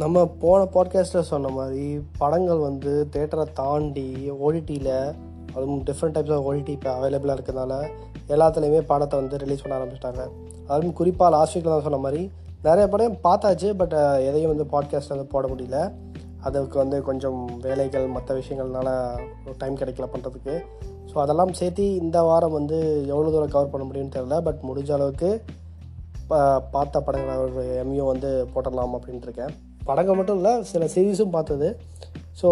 நம்ம போன பாட்காஸ்ட்டில் சொன்ன மாதிரி படங்கள் வந்து தேட்டரை தாண்டி ஓடிடியில் அதுவும் டிஃப்ரெண்ட் டைப்ஸ் ஆஃப் ஓடிடி இப்போ அவைலபிளாக இருக்கிறதுனால எல்லாத்துலேயுமே படத்தை வந்து ரிலீஸ் பண்ண ஆரம்பிச்சிட்டாங்க. அதுவும் குறிப்பாக லாஸ்ட் வீக்கில் தான் சொன்ன மாதிரி நிறைய படம் பார்த்தாச்சு பட் எதையும் வந்து பாட்காஸ்ட்டில் வந்து போட முடியல. அதுக்கு வந்து கொஞ்சம் வேலைகள் மற்ற விஷயங்கள்னால டைம் கிடைக்கல பண்ணுறதுக்கு ஸோ அதெல்லாம் சேர்த்து இந்த வாரம் வந்து எவ்வளோ தூரம் கவர் பண்ண முடியும்னு தெரில பட் முடிஞ்ச அளவுக்கு பார்த்த படங்களை ஒரு எம்யூ வந்து போட்டுடலாம் அப்படின்ட்டு இருக்கேன். படங்கள் மட்டும் இல்லை சில சீரீஸும் பார்த்தது. ஸோ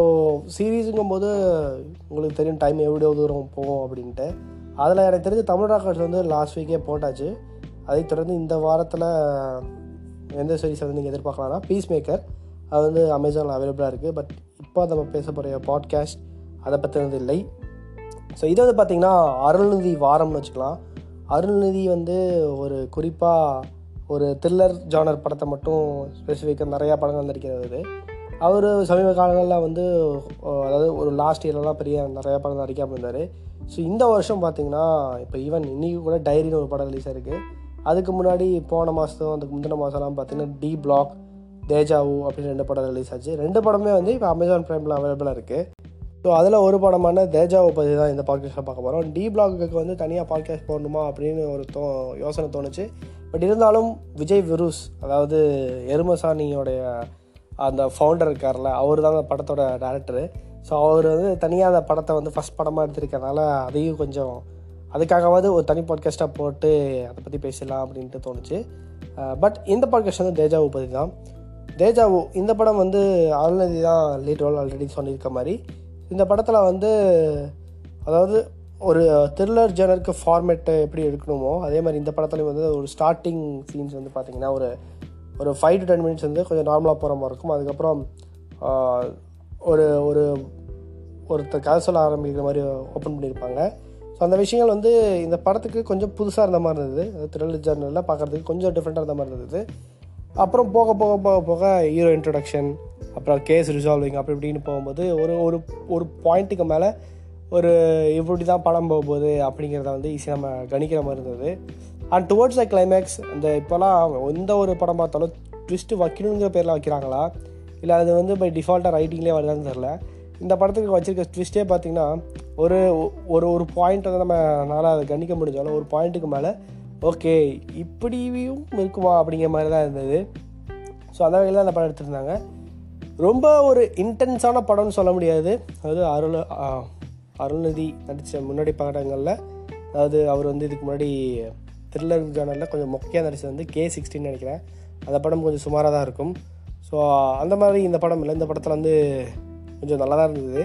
சீரீஸுங்கும் போது உங்களுக்கு தெரியும் டைம் எவ்வளோ தூரம் போகும் அப்படின்ட்டு. அதில் எனக்கு தெரிஞ்ச தமிழ் ராக்கர்ஸ் வந்து லாஸ்ட் வீக்கே போட்டாச்சு. அதை தொடர்ந்து இந்த வாரத்தில் எந்த சீரீஸ் வந்து நீங்கள் எதிர்பார்க்கலாம்னா பீஸ் மேக்கர் அது வந்து அமேசானில் அவைலபிளாக இருக்குது பட் இப்போ நம்ம பேச போகிற பாட்காஸ்ட் அதை பற்றினது இல்லை. ஸோ இது வந்து பார்த்திங்கன்னா அருள்நிதி வாரம்னு வச்சுக்கலாம். அருள்நிதி வந்து ஒரு குறிப்பாக ஒரு த்ரில்லர் ஜானர் படத்தை மட்டும் ஸ்பெசிஃபிக்காக நிறையா படங்கள் நடிக்கிறது அவர் சமீப காலங்களில் வந்து அதாவது ஒரு லாஸ்ட் இயர்லலாம் பெரிய நிறையா படம் நடிக்காமல் இருந்தார். ஸோ இந்த வருஷம் பார்த்திங்கன்னா இப்போ ஈவன் இன்றைக்கி கூட டைரின்னு ஒரு படம் ரிலீஸ் ஆயிருக்கு. அதுக்கு முன்னாடி போன மாதம் அதுக்கு முந்தின மாதம்லாம் பார்த்திங்கன்னா டி பிளாக் தேஜாவு அப்படின்னு ரெண்டு படம் ரிலீஸ் ஆச்சு. ரெண்டு படமே வந்து இப்போ அமேசான் ப்ரைமில் அவைலபிளாக இருக்குது ஸோ அதில் ஒரு படமான தேஜாவை பற்றி தான் இந்த பாட்காஸ்ட்டில் பார்க்க போகிறோம் டி பிளாக்கு வந்து தனியாக பாட்காஸ்ட் போடணுமா அப்படின்னு ஒரு தோ யோசனை தோணுச்சு. பட் இருந்தாலும் விஜய் விருஸ் அதாவது எருமசானியோடைய அந்த ஃபவுண்டர் இருக்கார்ல அவர் தான் அந்த படத்தோட டேரக்டரு ஸோ அவர் வந்து தனியாக அந்த படத்தை வந்து ஃபஸ்ட் படமாக எடுத்திருக்கனால அதையும் கொஞ்சம் அதுக்காகவாவது ஒரு தனி பாட்காஸ்ட்டாக போட்டு அதை பற்றி பேசலாம் அப்படின்ட்டு தோணுச்சு. பட் இந்த பாட்காஸ்ட் வந்து தேஜாவு பற்றி தான் தேஜாவு இந்த படம் வந்து அருள்நிதி தான் லீட் ரோல் ஆல்ரெடி சொல்லியிருக்க மாதிரி. இந்த படத்தில் வந்து அதாவது ஒரு த்ரில்லர் ஜேனருக்கு ஃபார்மேட்டை எப்படி எடுக்கணுமோ அதே மாதிரி இந்த படத்துலையும் வந்து ஒரு ஸ்டார்டிங் சீன்ஸ் வந்து பார்த்திங்கன்னா ஒரு ஒரு ஃபைவ் டு டென் மினிட்ஸ் வந்து கொஞ்சம் நார்மலாக போகிற மாதிரி இருக்கும். அதுக்கப்புறம் ஒரு ஒரு ஒருத்தர் கதை சொல்ல ஆரம்பிக்கிற மாதிரி ஓப்பன் பண்ணியிருப்பாங்க. ஸோ அந்த விஷயங்கள் வந்து இந்த படத்துக்கு கொஞ்சம் புதுசாக இருந்த மாதிரி இருந்தது. த்ரில்லர் ஜேர்னலில் பார்க்குறதுக்கு கொஞ்சம் டிஃப்ரெண்ட்டாக இருந்த மாதிரி இருந்தது. அப்புறம் போக போக போக போக ஹீரோ இன்ட்ரொடக்ஷன் அப்புறம் கேஸ் ரிசால்விங் அப்படி இப்படின்னு போகும்போது ஒரு ஒரு ஒரு பாயிண்ட்டுக்கு மேலே ஒரு இப்படி தான் படம் போகும்போது அப்படிங்கிறத வந்து ஈஸியாக நம்ம கணிக்கிற மாதிரி இருந்தது. அண்ட் டுவர்ட்ஸ் த கிளைமேக்ஸ் அந்த இப்போலாம் எந்த ஒரு படம் பார்த்தாலும் ட்விஸ்ட்டு வைக்கணுங்கிற பேரில் வைக்கிறாங்களா? இல்லை அது வந்து பை டிஃபால்ட்டாக ரைட்டிங்லேயே வருதான்னு தெரில இந்த படத்துக்கு வச்சுருக்க ட்விஸ்ட்டே பார்த்திங்கன்னா ஒரு ஒரு ஒரு பாயிண்ட் வந்து நம்ம நல்லா அதை கணிக்க முடிஞ்சாலும் ஒரு பாயிண்ட்டுக்கு மேலே ஓகே இப்படியும் இருக்குமா அப்படிங்கிற மாதிரி தான் இருந்தது. ஸோ அந்த வகையில் அந்த படம் எடுத்திருந்தாங்க. ரொம்ப ஒரு இன்டென்ஸான படம்னு சொல்ல முடியாது. அதாவது அருள் அருள்நிதி நடித்த முன்னாடி படங்களில் அதாவது அவர் வந்து இதுக்கு முன்னாடி த்ரில்லர் ஜானலில் கொஞ்சம் மொக்கையாக நடித்தது வந்து கே சிக்ஸ்டின்னு நினைக்கிறேன். அந்த படம் கொஞ்சம் சுமாராக தான் இருக்கும். ஸோ அந்த மாதிரி இந்த படம் இல்லை. இந்த படத்தில் வந்து கொஞ்சம் நல்லா தான் இருந்தது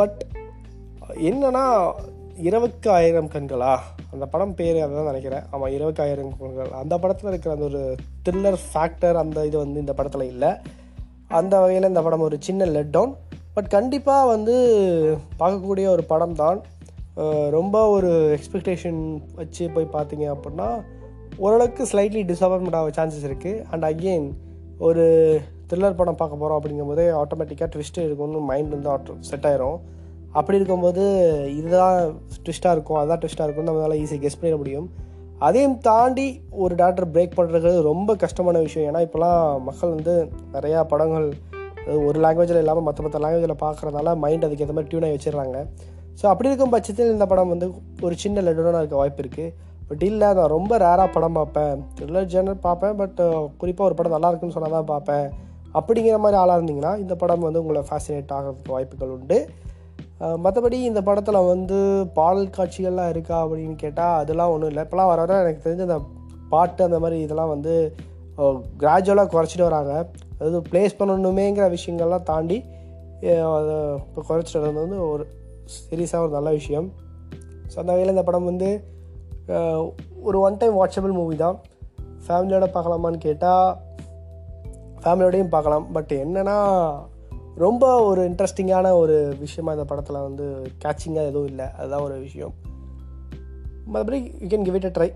பட் என்னன்னா இரவுக்கு ஆயிரம் கண்களா? அந்த படம் பேர் அதை தான் நினைக்கிறேன். ஆமாம் இரவுக்கு ஆயிரம் கண்கள். அந்த படத்தில் இருக்கிற அந்த ஒரு த்ரில்லர் ஃபேக்டர் அந்த இது வந்து இந்த படத்தில் இல்லை. அந்த வகையில் இந்த படம் ஒரு சின்ன லெட் டவுன் பட் கண்டிப்பாக வந்து பார்க்கக்கூடிய ஒரு படம் தான் ரொம்ப ஒரு எக்ஸ்பெக்டேஷன் வச்சு போய் பார்த்தீங்க அப்படின்னா ஓரளவுக்கு ஸ்லைட்லி டிசப்பாயின்மெண்ட் ஆக சான்சஸ் இருக்குது அண்ட் அகெயின் ஒரு த்ரில்லர் படம் பார்க்க போகிறோம் அப்படிங்கும்போதே ஆட்டோமேட்டிக்காக ட்விஸ்ட்டு இருக்கும்னு மைண்ட் வந்து ஆட்டோ செட் ஆயிரும். அப்படி இருக்கும்போது இதுதான் ட்விஸ்ட்டாக இருக்கும் அதுதான் ட்விஸ்ட்டாக இருக்கும்னு நம்மளால் ஈஸியாக கெஸ் பண்ணிட முடியும். அதையும் தாண்டி ஒரு டேரக்டர் பிரேக் பண்ணுறது ரொம்ப கஷ்டமான விஷயம். ஏன்னா இப்போலாம் மக்கள் வந்து நிறையா படங்கள் ஒரு லாங்குவேஜில் இல்லாமல் மற்ற மற்ற லாங்குவேஜில் பார்க்குறதுனால மைண்ட் அதுக்கு ஏற்ற மாதிரி டியூனாக வச்சிடுறாங்க. ஸோ அப்படி இருக்கும் பட்சத்தில் இந்த படம் வந்து ஒரு சின்ன லெட்டராக இருக்க வாய்ப்பு இருக்குது பட் இல்லை நான் ரொம்ப ரேராக படம் பார்ப்பேன். த்ரில்லர் ஜேனர் பார்ப்பேன் பட் குறிப்பாக ஒரு படம் நல்லா இருக்குன்னு சொன்னால் தான் பார்ப்பேன். அப்படிங்கிற மாதிரி ஆளாக இருந்தீங்கன்னா இந்த படம் வந்து உங்களை ஃபேசினேட் ஆகிறதுக்கு வாய்ப்புகள் உண்டு. மற்றபடி இந்த படத்தில் வந்து பாடல் காட்சிகள்லாம் இருக்கா அப்படின்னு கேட்டால் அதெல்லாம் ஒன்றும் இல்லை. இப்போலாம் வர வர எனக்கு தெரிஞ்ச அந்த பாட்டு அந்த மாதிரி இதெல்லாம் வந்து கிராஜுவலாக குறைச்சிட்டு வராங்க. அதாவது ப்ளேஸ் பண்ணணுமேங்கிற விஷயங்கள்லாம் தாண்டி அதை இப்போ குறைச்சிட்டு வர்றது வந்து ஒரு சீரியஸாக ஒரு நல்ல விஷயம். ஸோ அந்த வகையில் இந்த படம் வந்து ஒரு ஒன் டைம் வாட்சபிள் மூவி தான். ஃபேமிலியோட பார்க்கலாமான்னு கேட்டால் ஃபேமிலியோடையும் பார்க்கலாம். பட் என்னென்னா ரொம்ப ஒரு இன்ட்ரெஸ்டிங்கான ஒரு விஷயமா இந்த படத்தில் வந்து கேட்சிங்காக எதுவும் இல்லை. அதுதான் ஒரு விஷயம். மற்றபடி you can give it a try